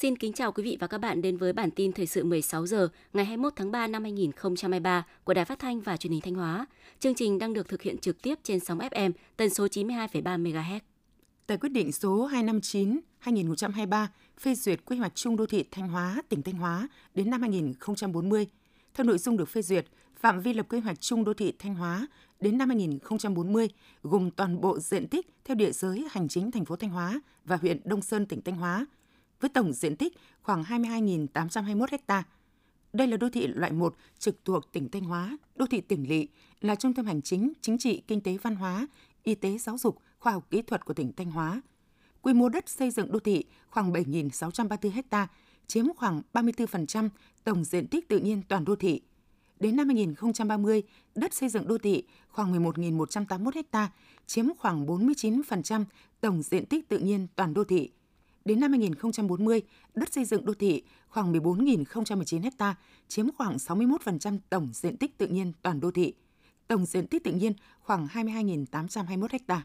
Xin kính chào quý vị và các bạn đến với bản tin thời sự 16 giờ ngày 21 tháng 3 năm 2023 của Đài Phát thanh và Truyền hình Thanh Hóa. Chương trình đang được thực hiện trực tiếp trên sóng FM tần số 92,3 MHz. Tại quyết định số 259/2023 phê duyệt quy hoạch chung đô thị Thanh Hóa, tỉnh Thanh Hóa đến năm 2040. Theo nội dung được phê duyệt, phạm vi lập quy hoạch chung đô thị Thanh Hóa đến năm 2040 gồm toàn bộ diện tích theo địa giới hành chính thành phố Thanh Hóa và huyện Đông Sơn, tỉnh Thanh Hóa – với tổng diện tích khoảng 22.821 ha. Đây là đô thị loại 1 trực thuộc tỉnh Thanh Hóa, đô thị tỉnh lỵ, là trung tâm hành chính, chính trị, kinh tế văn hóa, y tế giáo dục, khoa học kỹ thuật của tỉnh Thanh Hóa. Quy mô đất xây dựng đô thị khoảng 7.634 ha, chiếm khoảng 34% tổng diện tích tự nhiên toàn đô thị. Đến năm 2030, đất xây dựng đô thị khoảng 11.181 ha, chiếm khoảng 49% tổng diện tích tự nhiên toàn đô thị. Đến năm 2040, đất xây dựng đô thị khoảng 14.019 ha, chiếm khoảng 61% tổng diện tích tự nhiên toàn đô thị. Tổng diện tích tự nhiên khoảng 22.821 ha.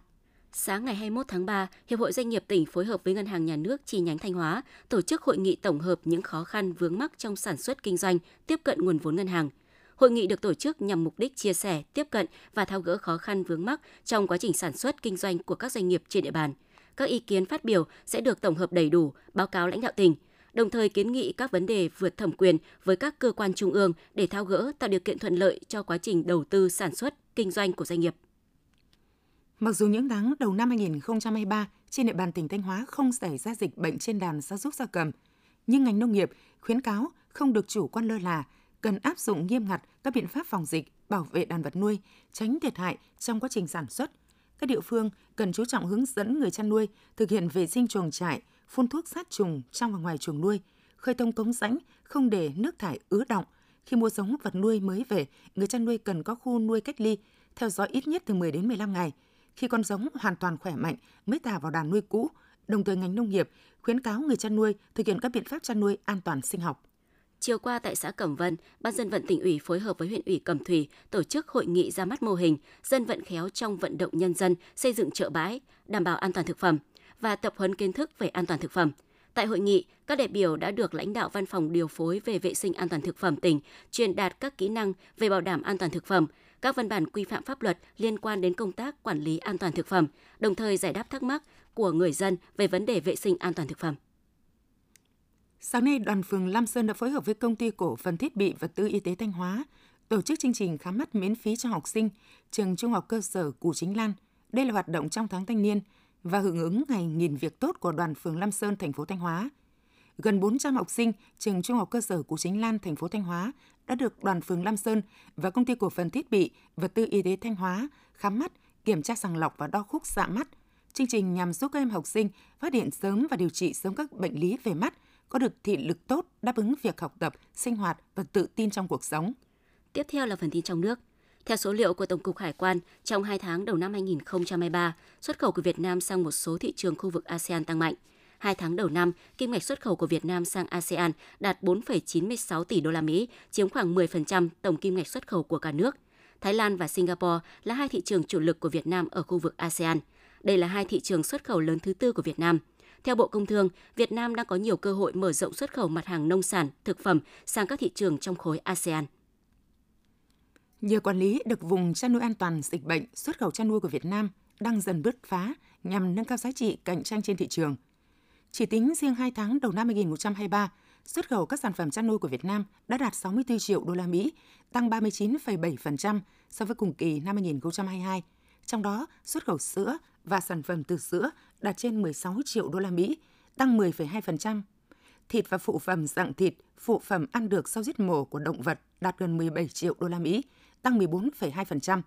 Sáng ngày 21 tháng 3, Hiệp hội Doanh nghiệp tỉnh phối hợp với Ngân hàng Nhà nước chi nhánh Thanh Hóa tổ chức hội nghị tổng hợp những khó khăn vướng mắc trong sản xuất kinh doanh, tiếp cận nguồn vốn ngân hàng. Hội nghị được tổ chức nhằm mục đích chia sẻ, tiếp cận và tháo gỡ khó khăn vướng mắc trong quá trình sản xuất kinh doanh của các doanh nghiệp trên địa bàn – các ý kiến phát biểu sẽ được tổng hợp đầy đủ, báo cáo lãnh đạo tỉnh, đồng thời kiến nghị các vấn đề vượt thẩm quyền với các cơ quan trung ương để thao gỡ tạo điều kiện thuận lợi cho quá trình đầu tư sản xuất, kinh doanh của doanh nghiệp. Mặc dù những tháng đầu năm 2023 trên địa bàn tỉnh Thanh Hóa không xảy ra dịch bệnh trên đàn gia súc gia cầm, nhưng ngành nông nghiệp khuyến cáo không được chủ quan lơ là, cần áp dụng nghiêm ngặt các biện pháp phòng dịch, bảo vệ đàn vật nuôi, tránh thiệt hại trong quá trình sản xuất, các địa phương cần chú trọng hướng dẫn người chăn nuôi thực hiện vệ sinh chuồng trại, phun thuốc sát trùng trong và ngoài chuồng nuôi, khơi thông cống rãnh, không để nước thải ứ động. Khi mua giống vật nuôi mới về, người chăn nuôi cần có khu nuôi cách ly, theo dõi ít nhất từ 10 đến 15 ngày. Khi con giống hoàn toàn khỏe mạnh mới thả vào đàn nuôi cũ, đồng thời ngành nông nghiệp khuyến cáo người chăn nuôi thực hiện các biện pháp chăn nuôi an toàn sinh học. Chiều qua tại xã Cẩm Vân, Ban dân vận tỉnh ủy phối hợp với huyện ủy Cẩm Thủy tổ chức hội nghị ra mắt mô hình dân vận khéo trong vận động nhân dân xây dựng chợ bãi, đảm bảo an toàn thực phẩm và tập huấn kiến thức về an toàn thực phẩm. Tại hội nghị, các đại biểu đã được lãnh đạo văn phòng điều phối về vệ sinh an toàn thực phẩm tỉnh truyền đạt các kỹ năng về bảo đảm an toàn thực phẩm, các văn bản quy phạm pháp luật liên quan đến công tác quản lý an toàn thực phẩm, đồng thời giải đáp thắc mắc của người dân về vấn đề vệ sinh an toàn thực phẩm. Sáng nay, đoàn phường Lam Sơn đã phối hợp với công ty cổ phần thiết bị vật tư y tế Thanh Hóa tổ chức chương trình khám mắt miễn phí cho học sinh trường Trung học cơ sở Cù Chính Lan. Đây là hoạt động trong tháng thanh niên và hưởng ứng ngày nghìn việc tốt của đoàn phường Lam Sơn thành phố Thanh Hóa. Gần 400 học sinh trường Trung học cơ sở Cù Chính Lan thành phố Thanh Hóa đã được đoàn phường Lam Sơn và công ty cổ phần thiết bị vật tư y tế Thanh Hóa khám mắt, kiểm tra sàng lọc và đo khúc xạ mắt. Chương trình nhằm giúp các em học sinh phát hiện sớm và điều trị sớm các bệnh lý về mắt, có được thị lực tốt, đáp ứng việc học tập, sinh hoạt và tự tin trong cuộc sống. Tiếp theo là phần tin trong nước. Theo số liệu của Tổng cục Hải quan, trong 2 tháng đầu năm 2023, xuất khẩu của Việt Nam sang một số thị trường khu vực ASEAN tăng mạnh. 2 tháng đầu năm, kim ngạch xuất khẩu của Việt Nam sang ASEAN đạt 4,96 tỷ đô la Mỹ, chiếm khoảng 10% tổng kim ngạch xuất khẩu của cả nước. Thái Lan và Singapore là hai thị trường chủ lực của Việt Nam ở khu vực ASEAN. Đây là hai thị trường xuất khẩu lớn thứ tư của Việt Nam – theo Bộ Công Thương, Việt Nam đang có nhiều cơ hội mở rộng xuất khẩu mặt hàng nông sản, thực phẩm sang các thị trường trong khối ASEAN. Nhờ quản lý được vùng chăn nuôi an toàn dịch bệnh, xuất khẩu chăn nuôi của Việt Nam đang dần bứt phá nhằm nâng cao giá trị cạnh tranh trên thị trường. Chỉ tính riêng 2 tháng đầu năm 2023, xuất khẩu các sản phẩm chăn nuôi của Việt Nam đã đạt 64 triệu đô la Mỹ, tăng 39,7% so với cùng kỳ năm 2022. Trong đó, xuất khẩu sữa và sản phẩm từ sữa đạt trên 16 triệu đô la Mỹ, tăng 10,2%. Thịt và phụ phẩm dạng thịt, phụ phẩm ăn được sau giết mổ của động vật đạt gần 17 triệu đô la Mỹ, tăng 14,2%.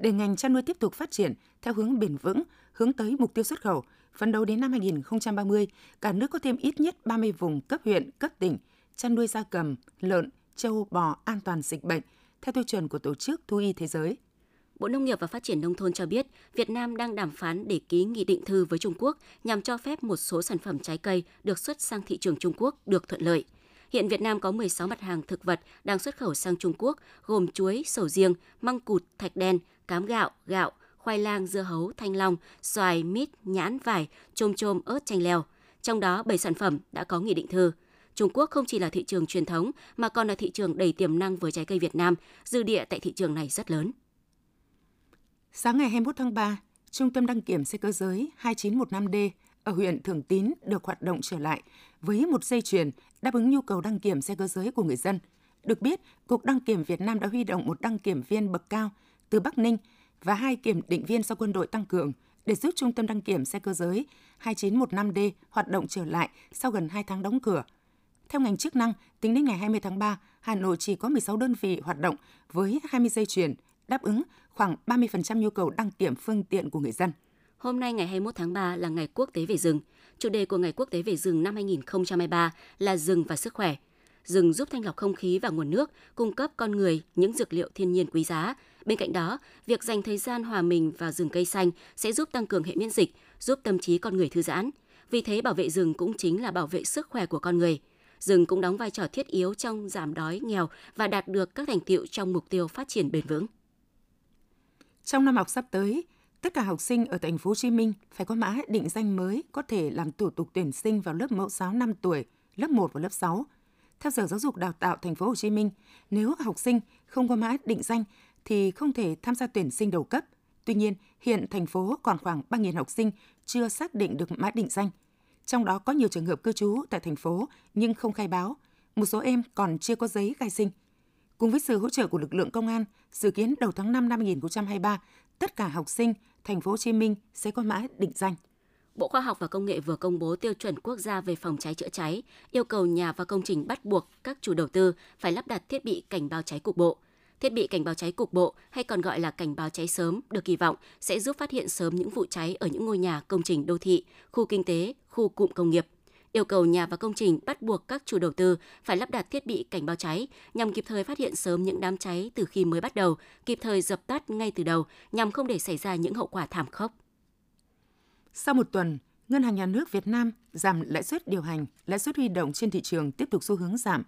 Để ngành chăn nuôi tiếp tục phát triển theo hướng bền vững, hướng tới mục tiêu xuất khẩu, phấn đấu đến năm 2030, cả nước có thêm ít nhất 30 vùng cấp huyện, cấp tỉnh chăn nuôi gia cầm, lợn, trâu, bò an toàn dịch bệnh theo tiêu chuẩn của Tổ chức Thú y Thế giới. Bộ Nông nghiệp và Phát triển Nông thôn cho biết, Việt Nam đang đàm phán để ký nghị định thư với Trung Quốc nhằm cho phép một số sản phẩm trái cây được xuất sang thị trường Trung Quốc được thuận lợi. Hiện Việt Nam có 16 mặt hàng thực vật đang xuất khẩu sang Trung Quốc, gồm chuối, sầu riêng, măng cụt, thạch đen, cám gạo, gạo, khoai lang, dưa hấu, thanh long, xoài, mít, nhãn, vải, chôm chôm, ớt, chanh leo. trong đó 7 sản phẩm đã có nghị định thư. Trung Quốc không chỉ là thị trường truyền thống mà còn là thị trường đầy tiềm năng với trái cây Việt Nam, dư địa tại thị trường này rất lớn. Sáng ngày 21 tháng 3, Trung tâm đăng kiểm xe cơ giới 2915D ở huyện Thường Tín được hoạt động trở lại với một dây chuyền đáp ứng nhu cầu đăng kiểm xe cơ giới của người dân. Được biết, Cục Đăng kiểm Việt Nam đã huy động một đăng kiểm viên bậc cao từ Bắc Ninh và hai kiểm định viên do quân đội tăng cường để giúp Trung tâm đăng kiểm xe cơ giới 2915D hoạt động trở lại sau gần 2 tháng đóng cửa. Theo ngành chức năng, tính đến ngày 20 tháng 3, Hà Nội chỉ có 16 đơn vị hoạt động với 20 dây chuyền, đáp ứng khoảng 30% nhu cầu đăng kiểm phương tiện của người dân. Hôm nay ngày 21 tháng 3 là Ngày Quốc tế về rừng. Chủ đề của Ngày Quốc tế về rừng năm 2023 là rừng và sức khỏe. Rừng giúp thanh lọc không khí và nguồn nước, cung cấp con người những dược liệu thiên nhiên quý giá. Bên cạnh đó, việc dành thời gian hòa mình vào rừng cây xanh sẽ giúp tăng cường hệ miễn dịch, giúp tâm trí con người thư giãn. Vì thế, bảo vệ rừng cũng chính là bảo vệ sức khỏe của con người. Rừng cũng đóng vai trò thiết yếu trong giảm đói nghèo và đạt được các thành tiệu trong mục tiêu phát triển bền vững. Trong năm học sắp tới, tất cả học sinh ở thành phố Hồ Chí Minh phải có mã định danh mới có thể làm thủ tục tuyển sinh vào lớp mẫu giáo 5 tuổi, lớp 1 và lớp 6. Theo Sở Giáo dục Đào tạo thành phố Hồ Chí Minh, nếu học sinh không có mã định danh thì không thể tham gia tuyển sinh đầu cấp. Tuy nhiên, hiện thành phố còn khoảng 3.000 học sinh chưa xác định được mã định danh. Trong đó có nhiều trường hợp cư trú tại thành phố nhưng không khai báo. Một số em còn chưa có giấy khai sinh. Cùng với sự hỗ trợ của lực lượng công an, dự kiến đầu tháng 5 năm 2023, tất cả học sinh thành phố Hồ Chí Minh sẽ có mã định danh. Bộ Khoa học và Công nghệ vừa công bố tiêu chuẩn quốc gia về phòng cháy chữa cháy, yêu cầu nhà và công trình bắt buộc các chủ đầu tư phải lắp đặt thiết bị cảnh báo cháy cục bộ. Thiết bị cảnh báo cháy cục bộ hay còn gọi là cảnh báo cháy sớm được kỳ vọng sẽ giúp phát hiện sớm những vụ cháy ở những ngôi nhà, công trình đô thị, khu kinh tế, khu cụm công nghiệp. Yêu cầu nhà và công trình bắt buộc các chủ đầu tư phải lắp đặt thiết bị cảnh báo cháy nhằm kịp thời phát hiện sớm những đám cháy từ khi mới bắt đầu, kịp thời dập tắt ngay từ đầu nhằm không để xảy ra những hậu quả thảm khốc. Sau một tuần, Ngân hàng Nhà nước Việt Nam giảm lãi suất điều hành, lãi suất huy động trên thị trường tiếp tục xu hướng giảm.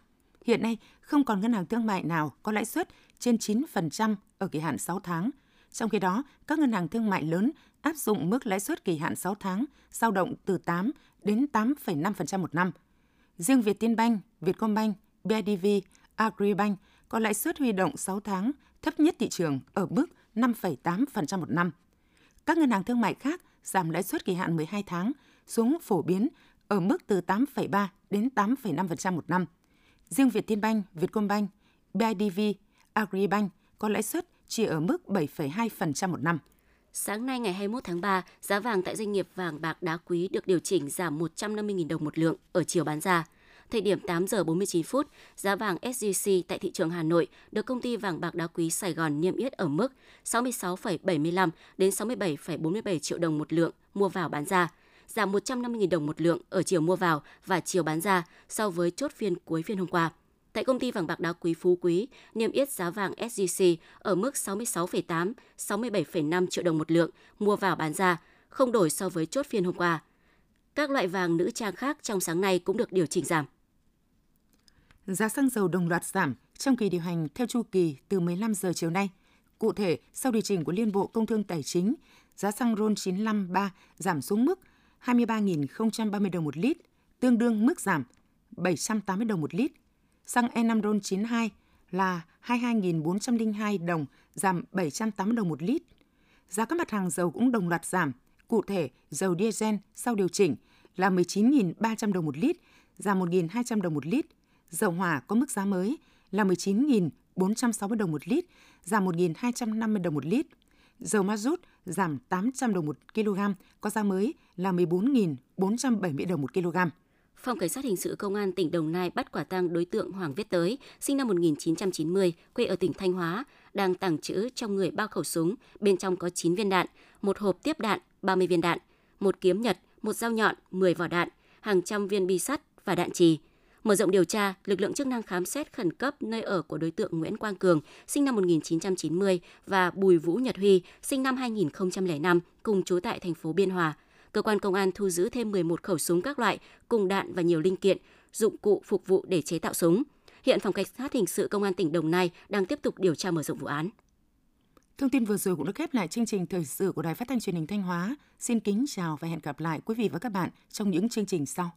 Hiện nay, không còn ngân hàng thương mại nào có lãi suất trên 9% ở kỳ hạn 6 tháng. Trong khi đó, các ngân hàng thương mại lớn áp dụng mức lãi suất kỳ hạn 6 tháng dao động từ 8 đến 8,5% một năm. Riêng Vietinbank, Vietcombank, BIDV, Agribank có lãi suất huy động 6 tháng thấp nhất thị trường ở mức 5,8% một năm. Các ngân hàng thương mại khác giảm lãi suất kỳ hạn 12 tháng xuống phổ biến ở mức từ 8,3 đến 8,5% một năm. Riêng Vietinbank, Vietcombank, BIDV, Agribank có lãi suất chỉ ở mức 7,2% một năm. Sáng nay ngày 21 tháng 3, giá vàng tại doanh nghiệp vàng bạc đá quý được điều chỉnh giảm 150.000 đồng một lượng ở chiều bán ra. Thời điểm 8 giờ 49 phút, giá vàng SJC tại thị trường Hà Nội được công ty vàng bạc đá quý Sài Gòn niêm yết ở mức 66,75 đến 67,47 triệu đồng một lượng mua vào bán ra, giảm 150.000 đồng một lượng ở chiều mua vào và chiều bán ra so với chốt phiên cuối phiên hôm qua. Tại công ty vàng bạc đá quý Phú Quý, niêm yết giá vàng SJC ở mức 66,8, 67,5 triệu đồng một lượng mua vào bán ra, không đổi so với chốt phiên hôm qua. Các loại vàng nữ trang khác trong sáng nay cũng được điều chỉnh giảm. Giá xăng dầu đồng loạt giảm trong kỳ điều hành theo chu kỳ từ 15 giờ chiều nay. Cụ thể, sau điều chỉnh của Liên Bộ Công Thương Tài chính, giá xăng RON 953 giảm xuống mức 23.030 đồng một lít, tương đương mức giảm 780 đồng một lít Xăng E5 RON 92 là 22.402 đồng, giảm 780 đồng một lít. Giá các mặt hàng dầu cũng đồng loạt giảm. Cụ thể, dầu diesel sau điều chỉnh là 19.300 đồng một lít, giảm 1.200 đồng một lít. Dầu hỏa có mức giá mới là 19.460 đồng một lít, giảm 1.250 đồng một lít. Dầu ma rút giảm 800 đồng một kg, có giá mới là 14.470 đồng một kg. Phòng Cảnh sát Hình sự Công an tỉnh Đồng Nai bắt quả tang đối tượng Hoàng Viết Tới, sinh năm 1990, quê ở tỉnh Thanh Hóa, đang tàng trữ trong người ba khẩu súng, bên trong có 9 viên đạn, một hộp tiếp đạn, 30 viên đạn, một kiếm nhật, một dao nhọn, 10 vỏ đạn, hàng trăm viên bi sắt và đạn trì. Mở rộng điều tra, lực lượng chức năng khám xét khẩn cấp nơi ở của đối tượng Nguyễn Quang Cường, sinh năm 1990 và Bùi Vũ Nhật Huy, sinh năm 2005, cùng trú tại thành phố Biên Hòa, cơ quan công an thu giữ thêm 11 khẩu súng các loại cùng đạn và nhiều linh kiện, dụng cụ phục vụ để chế tạo súng. Hiện Phòng Cảnh sát Hình sự Công an tỉnh Đồng Nai đang tiếp tục điều tra mở rộng vụ án. Thông tin vừa rồi cũng đã khép lại chương trình thời sự của Đài Phát thanh Truyền hình Thanh Hóa. Xin kính chào và hẹn gặp lại quý vị và các bạn trong những chương trình sau.